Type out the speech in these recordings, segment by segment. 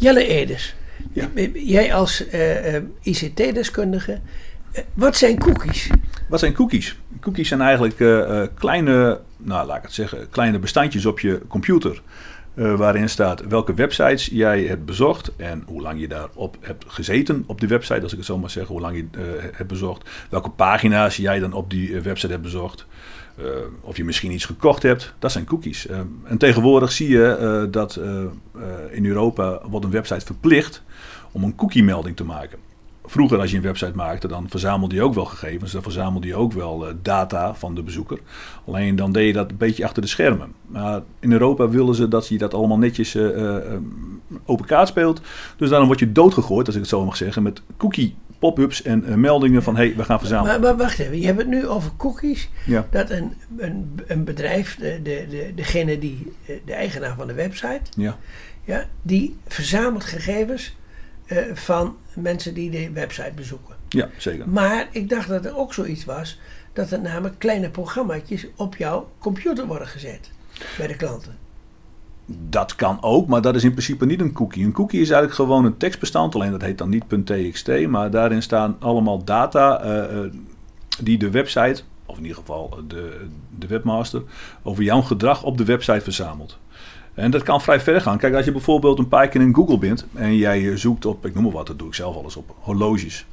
Jelle Eders, Ja. jij als eh, eh, ICT-deskundige, eh, wat zijn cookies? Wat zijn cookies? Cookies zijn eigenlijk kleine, nou laat ik het zeggen, kleine bestandjes op je computer. waarin staat welke websites jij hebt bezocht en hoe lang je daarop hebt gezeten op die website, als ik het zo maar zeg, hoe lang je hebt bezocht. Welke pagina's jij dan op die website hebt bezocht. Eh, of je misschien iets gekocht hebt. Dat zijn cookies. Eh, en tegenwoordig zie je eh, dat eh, in Europa wordt een website verplicht om een cookie-melding te maken. Vroeger, als je een website maakte, dan verzamelde je ook wel gegevens. Dan verzamelde je ook wel data van de bezoeker. Alleen dan deed je dat een beetje achter de schermen. Maar in Europa willen ze dat je dat allemaal netjes eh, eh, eh, open kaart speelt. Dus daarom word je doodgegooid, als ik het zo mag zeggen, met cookie pop-ups en eh, meldingen van hé, hey, we gaan verzamelen. Maar, maar wacht even, je hebt het nu over cookies. Ja. Dat een, een, een bedrijf, de, de, de, degene die, eh, de eigenaar van de website, Ja. ja, die verzamelt gegevens eh, van mensen die de website bezoeken. ja, zeker. Maar ik dacht dat er ook zoiets was, dat er namelijk kleine programmaatjes op jouw computer worden gezet bij de klanten. Dat kan ook, maar dat is in principe niet een cookie. Een cookie is eigenlijk gewoon een tekstbestand, alleen dat heet dan niet .txt, maar daarin staan allemaal data eh, eh, die de website, of in ieder geval de, de webmaster, over jouw gedrag op de website verzamelt. En dat kan vrij ver gaan. Kijk, als je bijvoorbeeld een paar keer in Google bent en jij eh, zoekt op, ik noem maar wat, dat doe ik zelf alles op, horloges.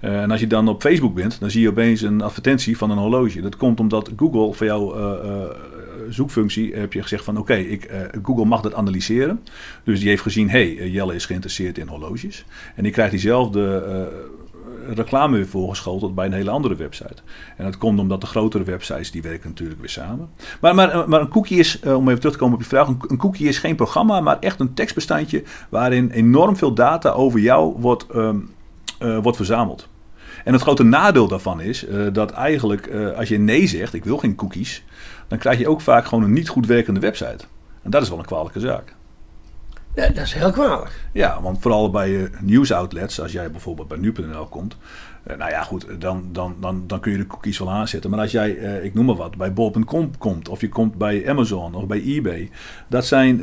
En als je dan op Facebook bent, dan zie je opeens een advertentie van een horloge. Dat komt omdat Google voor eh, zoekfunctie heb je gezegd van oké, ik eh, Google mag dat analyseren. Dus die heeft gezien, hé, hey, Jelle is geïnteresseerd in horloges. En die krijgt diezelfde eh, reclame weer voorgeschoteld bij een hele andere website. En dat komt omdat de grotere websites, die werken natuurlijk weer samen. Maar, maar, maar een cookie is, eh, om even terug te komen op je vraag, een, cookie is geen programma, maar echt een tekstbestandje waarin enorm veel data over jou wordt, ehm, eh, wordt verzameld. En het grote nadeel daarvan is eh, dat eigenlijk eh, als je nee zegt, ik wil geen cookies, dan krijg je ook vaak gewoon een niet goed werkende website. En dat is wel een kwalijke zaak. Ja, dat is heel kwalijk. Ja, want vooral bij uh, nieuwsoutlets, als jij bijvoorbeeld bij nu.nl komt, uh, nou ja goed, dan, dan, dan, dan kun je de cookies wel aanzetten. Maar als jij, uh, ik noem maar wat, bij bol.com komt, of je komt bij Amazon of bij eBay, dat zijn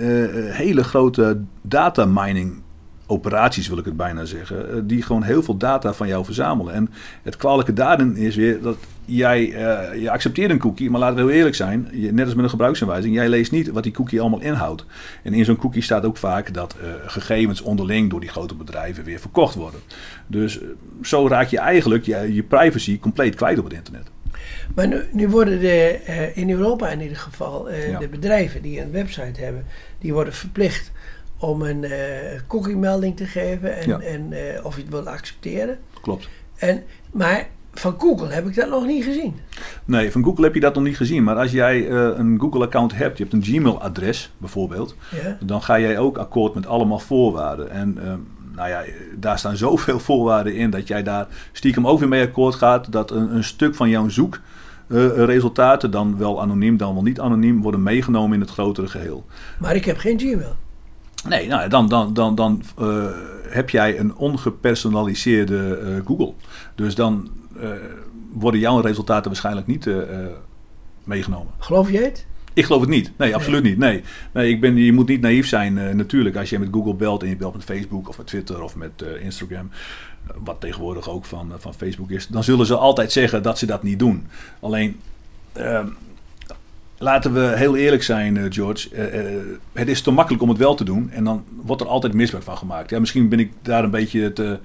hele grote data mining operaties, wil ik het bijna zeggen, die gewoon heel veel data van jou verzamelen. En het kwalijke daarin is weer dat jij, uh, je accepteert een cookie, maar laten we heel eerlijk zijn, je, net als met een gebruiksaanwijzing, jij leest niet wat die cookie allemaal inhoudt. En in zo'n cookie staat ook vaak dat uh, gegevens onderling door die grote bedrijven weer verkocht worden. Dus uh, zo raak je eigenlijk je, je, privacy compleet kwijt op het internet. Maar nu, nu worden de, in Europa in ieder geval, ja. de bedrijven die een website hebben, die worden verplicht om een uh, cookie-melding te geven en, ja. en uh, of je het wil accepteren. Klopt. En, maar van Google heb ik dat nog niet gezien. Nee, van Google heb je dat nog niet gezien. Maar als jij uh, een Google-account hebt, je hebt een Gmail-adres bijvoorbeeld, ja. dan ga jij ook akkoord met allemaal voorwaarden. En nou ja, daar staan zoveel voorwaarden in dat jij daar stiekem ook weer mee akkoord gaat dat een, een stuk van jouw zoek. Uh, resultaten, dan wel anoniem, dan wel niet anoniem, worden meegenomen in het grotere geheel. Maar ik heb geen Gmail. Nee, nou, dan, dan, dan, dan uh, heb jij een ongepersonaliseerde uh, Google. Dus dan uh, worden jouw resultaten waarschijnlijk niet meegenomen. Geloof jij het? Ik geloof het niet. Nee, absoluut nee. niet. Nee, nee ik ben, je moet niet naïef zijn natuurlijk als je met Google belt en je belt met Facebook of met Twitter of met Instagram. Wat tegenwoordig ook van, van Facebook is. Dan zullen ze altijd zeggen dat ze dat niet doen. Alleen ehm, laten we heel eerlijk zijn, uh, George. Uh, uh, het is te makkelijk om het wel te doen. En dan wordt er altijd misbruik van gemaakt. Ja, misschien ben ik daar een beetje te...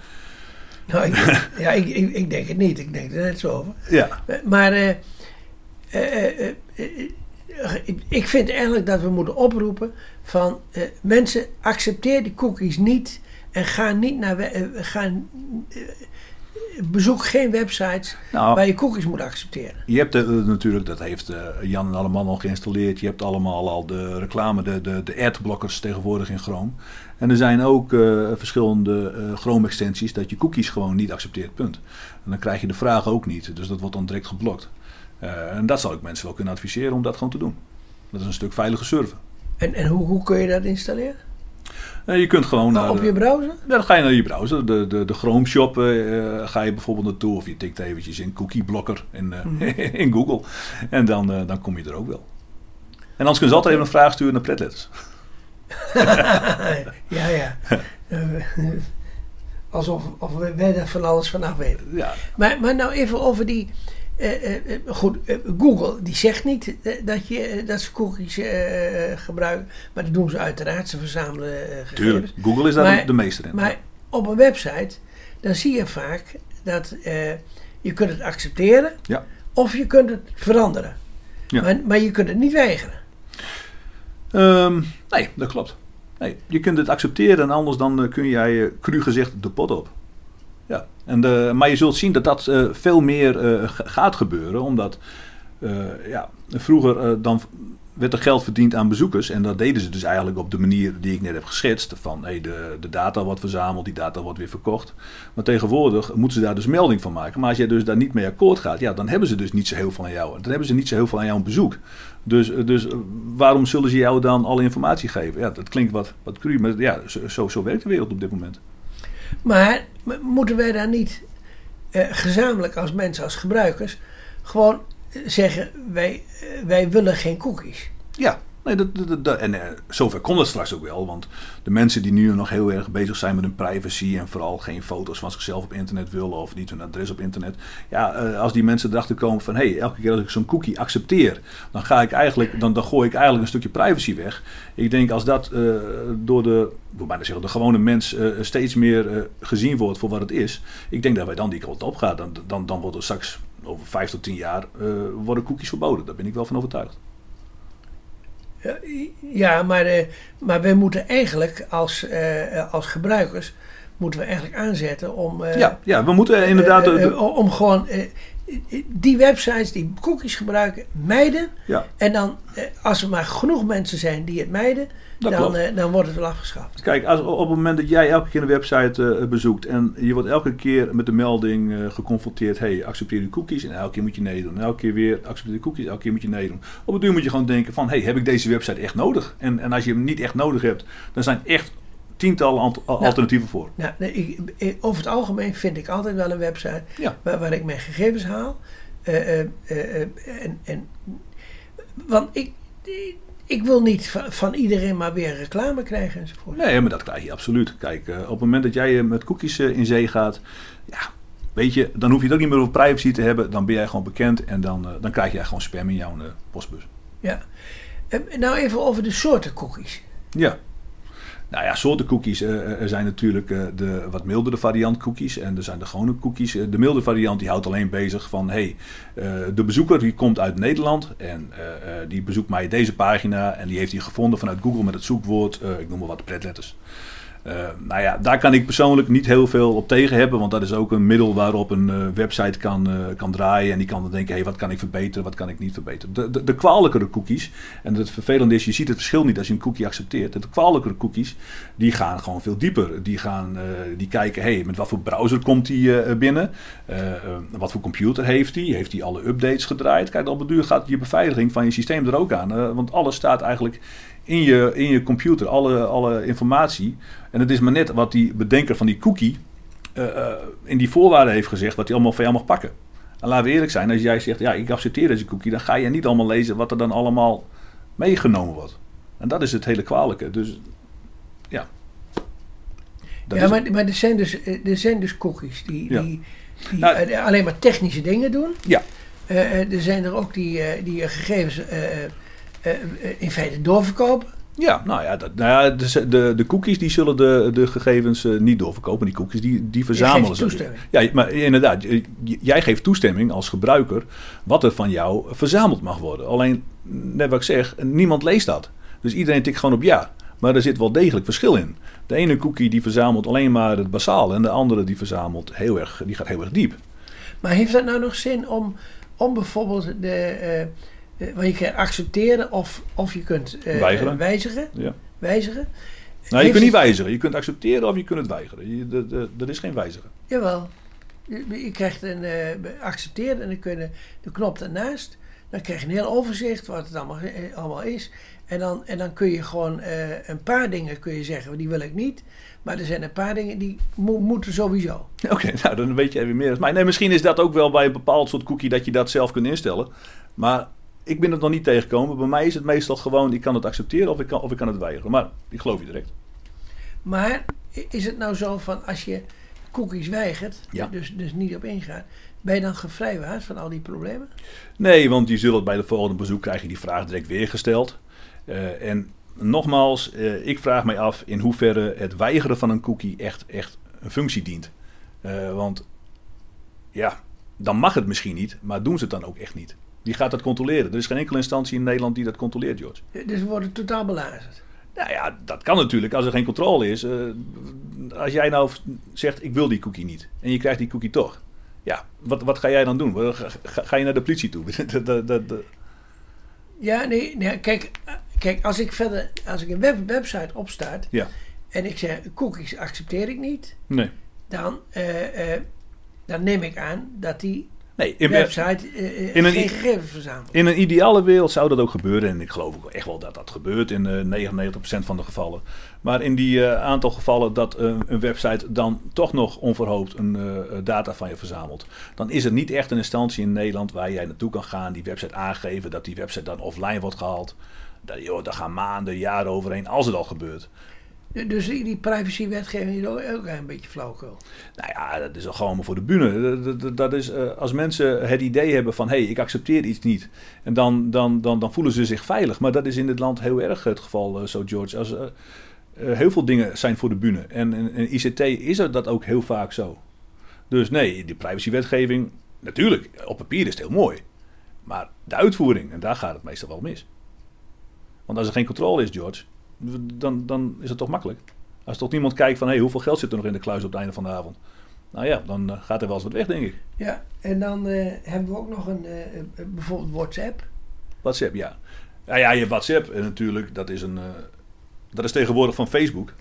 Nou, ik, ja, ik, ik, ik, denk het niet. Ik denk er net zo over. Ja. Maar ik vind eigenlijk dat we moeten oproepen van... mensen, accepteer die cookies niet... en ga niet naar... Ga, bezoek geen websites nou, waar je cookies moet accepteren. Je hebt uh, natuurlijk, dat heeft uh, Jan en Alleman al geïnstalleerd. Je hebt allemaal al de reclame, de, de, de adblockers tegenwoordig in Chrome. En er zijn ook uh, verschillende Chrome extensies dat je cookies gewoon niet accepteert, punt. En dan krijg je de vraag ook niet, dus dat wordt dan direct geblokt. en dat zou ik mensen wel kunnen adviseren om dat gewoon te doen. Dat is een stuk veilige server. En, en hoe, hoe kun je dat installeren? Nee, je kunt gewoon naar op je browser? Ja, dan ga je naar je browser. De, de, de Chrome Shop uh, ga je bijvoorbeeld naartoe. Of je tikt eventjes in Cookie Blocker in, uh, mm. in Google. En dan, uh, dan kom je er ook wel. En anders kun je altijd even een vraag sturen naar Pretletters. ja, ja. alsof of wij daar van alles vanaf weten. Ja. Maar, maar nou even over die. Goed, Google die zegt niet dat, je, dat ze cookies gebruiken, maar dat doen ze uiteraard. Ze verzamelen gegevens. Tuurlijk, Google is daar de meester in. Maar op een website, dan zie je vaak dat je kunt het accepteren ja. of je kunt het veranderen. Ja. Maar, maar je kunt het niet weigeren. Um, nee, dat klopt. Nee, je kunt het accepteren en anders dan kun jij, cru gezegd, de pot op. Ja. En de, maar je zult zien dat dat uh, veel meer gaat gebeuren, omdat ja, vroeger dan werd er geld verdiend aan bezoekers. En dat deden ze dus eigenlijk op de manier die ik net heb geschetst. Van hey, de, de data wordt verzameld, die data wordt weer verkocht. Maar tegenwoordig moeten ze daar dus melding van maken. Maar als jij dus daar niet mee akkoord gaat, ja, dan hebben ze dus niet zo heel veel aan jou. Dan hebben ze niet zo heel veel aan jouw bezoek. Dus, dus waarom zullen ze jou dan alle informatie geven? Ja, dat klinkt wat, wat cru, maar ja, zo, zo werkt de wereld op dit moment. Maar moeten wij daar niet eh, gezamenlijk als mensen, als gebruikers, gewoon zeggen: wij, wij willen geen cookies. Ja, nee, dat, dat, en eh, zover komt het straks ook wel. Want de mensen die nu nog heel erg bezig zijn met hun privacy en vooral geen foto's van zichzelf op internet willen of niet hun adres op internet. Ja, eh, als die mensen erachter komen van hé, hey, elke keer als ik zo'n cookie accepteer, dan ga ik eigenlijk, dan, dan gooi ik eigenlijk een stukje privacy weg. Ik denk als dat uh, door de, hoe zeggen, de gewone mens uh, steeds meer gezien wordt voor wat het is. Ik denk dat wij dan die kant op gaan. Dan, dan, dan wordt er straks over vijf tot tien jaar worden cookies verboden. Daar ben ik wel van overtuigd. Ja, maar, uh, maar we moeten eigenlijk als, uh, als gebruikers moeten we eigenlijk aanzetten om. Ja, ja, we moeten inderdaad. om gewoon die websites die cookies gebruiken, mijden. Ja. En dan, als er maar genoeg mensen zijn die het mijden, dan, dan wordt het wel afgeschaft. Kijk, als, op het moment dat jij elke keer een website bezoekt en je wordt elke keer met de melding geconfronteerd: hey, accepteer je cookies en elke keer moet je nee doen. En elke keer weer accepteer je cookies, elke keer moet je nee doen. Op het duur moet je gewoon denken: van hey, heb ik deze website echt nodig? En, en als je hem niet echt nodig hebt, dan zijn echt tientallen nou, alternatieven voor. Nou, nee, ik, over het algemeen vind ik altijd wel een website waar, waar, ik mijn gegevens haal. Uh, uh, uh, en, en, want ik, ik wil niet van, iedereen maar weer reclame krijgen enzovoort. Nee, maar dat krijg je absoluut. Kijk, op het moment dat jij met cookies in zee gaat, ja, weet je, dan hoef je het ook niet meer over privacy te hebben. Dan ben jij gewoon bekend en dan, dan krijg jij gewoon spam in jouw postbus. Ja. nou even over de soorten cookies. Ja. Nou ja, soorten cookies. Uh, er zijn natuurlijk uh, de wat mildere variant cookies. En er zijn de gewone cookies. de milde variant die houdt alleen bezig van... hey, de bezoeker die komt uit Nederland... en die bezoekt mij deze pagina... en die heeft hij gevonden vanuit Google met het zoekwoord... ik noem maar wat pretletters. Uh, nou ja, daar kan ik persoonlijk niet heel veel op tegen hebben, want dat is ook een middel waarop een uh, website kan, uh, kan draaien en die kan dan denken, hé, hey, wat kan ik verbeteren, wat kan ik niet verbeteren. De, de, de kwalijkere cookies, en het vervelende is, je ziet het verschil niet als je een cookie accepteert. De kwalijkere cookies, die gaan gewoon veel dieper. Die, gaan, die kijken, hé, hey, met wat voor browser komt die binnen, wat voor computer heeft hij, heeft hij alle updates gedraaid. Kijk, op het duur gaat je beveiliging van je systeem er ook aan, want alles staat eigenlijk in je, in je computer, alle, alle informatie. En het is maar net wat die bedenker van die cookie uh, in die voorwaarden heeft gezegd, wat hij allemaal van jou mag pakken. En laten we eerlijk zijn, als jij zegt, ja, ik accepteer deze cookie, dan ga je niet allemaal lezen wat er dan allemaal meegenomen wordt. En dat is het hele kwalijke. Dus ja. ja, maar, maar er, zijn dus, eh, er zijn dus cookies die, die, die nou, alleen maar technische dingen doen. Ja. Uh, er zijn er ook die, die gegevens in feite doorverkopen. Ja, nou ja, dat, nou ja de, de, de, cookies die zullen de, de gegevens uh, niet doorverkopen. Die cookies die, die verzamelen ze. toestemming. Ja, maar inderdaad, jij geeft toestemming als gebruiker wat er van jou verzameld mag worden. Alleen, net wat ik zeg, niemand leest dat. Dus iedereen tikt gewoon op ja. Maar er zit wel degelijk verschil in. De ene cookie die verzamelt alleen maar het basale en de andere die verzamelt heel erg, die gaat heel erg diep. Maar heeft dat nou nog zin om, om bijvoorbeeld de... Uh, eh, want je kan accepteren of, of je kunt uh, wijzigen. Ja. wijzigen. Nou, je kunt niet wijzigen. Je kunt accepteren of je kunt het weigeren. Er is geen wijzigen. Jawel. Je, je krijgt een uh, accepteren en dan kun je de knop ernaast. Dan krijg je een heel overzicht wat het allemaal, allemaal is. En dan, en dan kun je gewoon uh, een paar dingen kun je zeggen, die wil ik niet. Maar er zijn een paar dingen die mo moeten sowieso. Oké, nou dan weet je even meer. Maar nee, misschien is dat ook wel bij een bepaald soort cookie dat je dat zelf kunt instellen. Maar ik ben het nog niet tegengekomen. Bij mij is het meestal gewoon, ik kan het accepteren of ik kan, of ik kan het weigeren. Maar ik geloof je direct. Maar is het nou zo van als je cookies weigert, dus, dus niet op ingaat, ben je dan gevrijwaard van al die problemen? Nee, want je zult bij de volgende bezoek krijg je die vraag direct weer gesteld. Uh, en nogmaals, uh, ik vraag mij af in hoeverre het weigeren van een cookie echt, echt een functie dient. Uh, want ja, dan mag het misschien niet, maar doen ze het dan ook echt niet. Wie gaat dat controleren? Er is geen enkele instantie in Nederland die dat controleert, George. Dus we worden totaal belazerd. Nou ja, dat kan natuurlijk als er geen controle is. Uh, als jij nou zegt, ik wil die cookie niet. En je krijgt die cookie toch. Ja, wat, wat ga jij dan doen? Ga, ga je naar de politie toe? ja, nee, nee, kijk, kijk, als ik verder, als ik een web, website opstart ja. en ik zeg cookies accepteer ik niet, nee. dan, uh, uh, dan neem ik aan dat die Nee, in, website uh, in een, gegevens verzamelen. In een ideale wereld zou dat ook gebeuren. En ik geloof ook echt wel dat dat gebeurt in uh, 99% van de gevallen. Maar in die uh, aantal gevallen dat een website dan toch nog onverhoopt een data van je verzamelt. Dan is er niet echt een instantie in Nederland waar jij naartoe kan gaan. Die website aangeven dat die website dan offline wordt gehaald. Joh, daar gaan maanden, jaren overheen als het al gebeurt. Dus die privacywetgeving is ook een beetje flauwkul. Nou ja, dat is al gewoon voor de bühne. Dat, is, uh, als mensen het idee hebben van... hé, hey, ik accepteer iets niet. En dan, dan, dan, dan voelen ze zich veilig. Maar dat is in dit land heel erg het geval, uh, zo George. Als, uh, heel veel dingen zijn voor de bühne. En in ICT is dat ook heel vaak zo. Dus nee, die privacywetgeving... Natuurlijk, op papier is het heel mooi. Maar de uitvoering, en daar gaat het meestal wel mis. Want als er geen controle is, George dan, dan is het toch makkelijk. Als toch niemand kijkt van hey, hoeveel geld zit er nog in de kluis op het einde van de avond. Nou ja, dan uh, gaat er wel eens wat weg, denk ik. Ja, en dan uh, hebben we ook nog een, uh, bijvoorbeeld WhatsApp. WhatsApp, ja. Ja, ja je hebt WhatsApp natuurlijk. Dat is, een, dat is tegenwoordig van Facebook.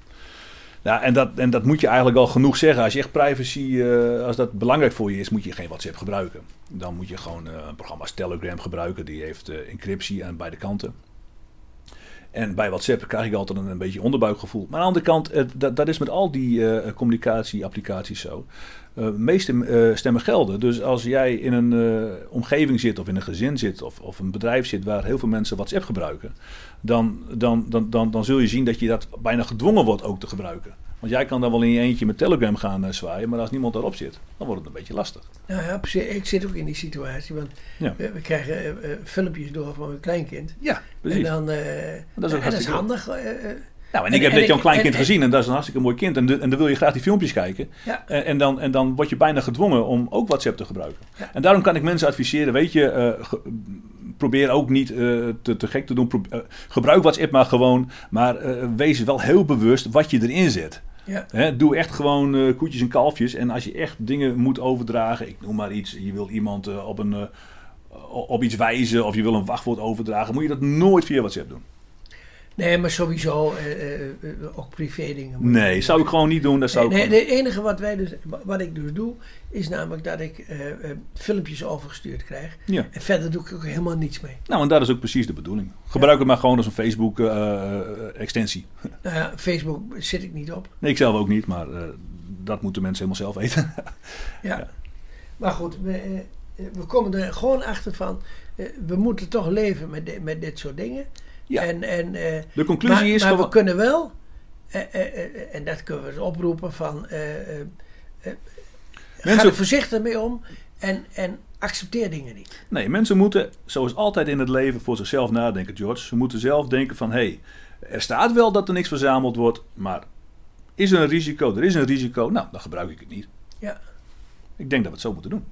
Ja, en dat, en dat moet je eigenlijk al genoeg zeggen. Als je echt privacy, als dat belangrijk voor je is, moet je geen WhatsApp gebruiken. Dan moet je gewoon een programma als Telegram gebruiken. Die heeft encryptie aan beide kanten. En bij WhatsApp krijg ik altijd een, een beetje onderbuikgevoel. Maar aan de andere kant, dat, dat, is met al die uh, communicatieapplicaties zo. Uh, meeste stemmen gelden. Dus als jij in een omgeving zit of in een gezin zit of, of een bedrijf zit waar heel veel mensen WhatsApp gebruiken, dan, dan, dan, dan, dan zul je zien dat je dat bijna gedwongen wordt ook te gebruiken. Want jij kan dan wel in je eentje met Telegram gaan uh, zwaaien, maar als niemand daarop zit, dan wordt het een beetje lastig. Nou ja, ik zit ook in die situatie, want we, we, krijgen uh, filmpjes door van mijn kleinkind. Ja, precies. En dan, uh, dat is, dat is handig. nou, en ik heb net jouw kleinkind gezien en dat is een hartstikke mooi kind. En, en dan wil je graag die filmpjes kijken. Ja. en, dan, en dan word je bijna gedwongen om ook WhatsApp te gebruiken. Ja. En daarom kan ik mensen adviseren, weet je, probeer ook niet te, te, gek te doen. gebruik WhatsApp maar gewoon. Maar wees wel heel bewust wat je erin zet. Ja. doe echt gewoon koetjes en kalfjes. En als je echt dingen moet overdragen, ik noem maar iets, je wil iemand op, een, op iets wijzen of je wil een wachtwoord overdragen, moet je dat nooit via WhatsApp doen. Nee, maar sowieso ook privé dingen. Nee, zou ik gewoon niet doen. Dat zou nee, nee, Het enige wat, wij dus, wat ik dus doe, is namelijk dat ik filmpjes overgestuurd krijg. Ja. En verder doe ik ook helemaal niets mee. Nou, en dat is ook precies de bedoeling. Gebruik het maar gewoon als een Facebook-extensie. nou ja, Facebook zit ik niet op. Nee, ik zelf ook niet, maar dat moeten mensen helemaal zelf weten. ja. ja. Maar goed, we, we komen er gewoon achter van, we moeten toch leven met, met dit soort dingen. Ja. En, en, de conclusie maar, is maar we kunnen wel, en dat kunnen we oproepen van, Mensen... ga er voorzichtig mee om en, en accepteer dingen niet. Nee, mensen moeten, zoals altijd in het leven, voor zichzelf nadenken, George. Ze moeten zelf denken van, hé, hey, er staat wel dat er niks verzameld wordt, maar is er een risico? Er is een risico, nou, dan gebruik ik het niet. Ja. Ik denk dat we het zo moeten doen.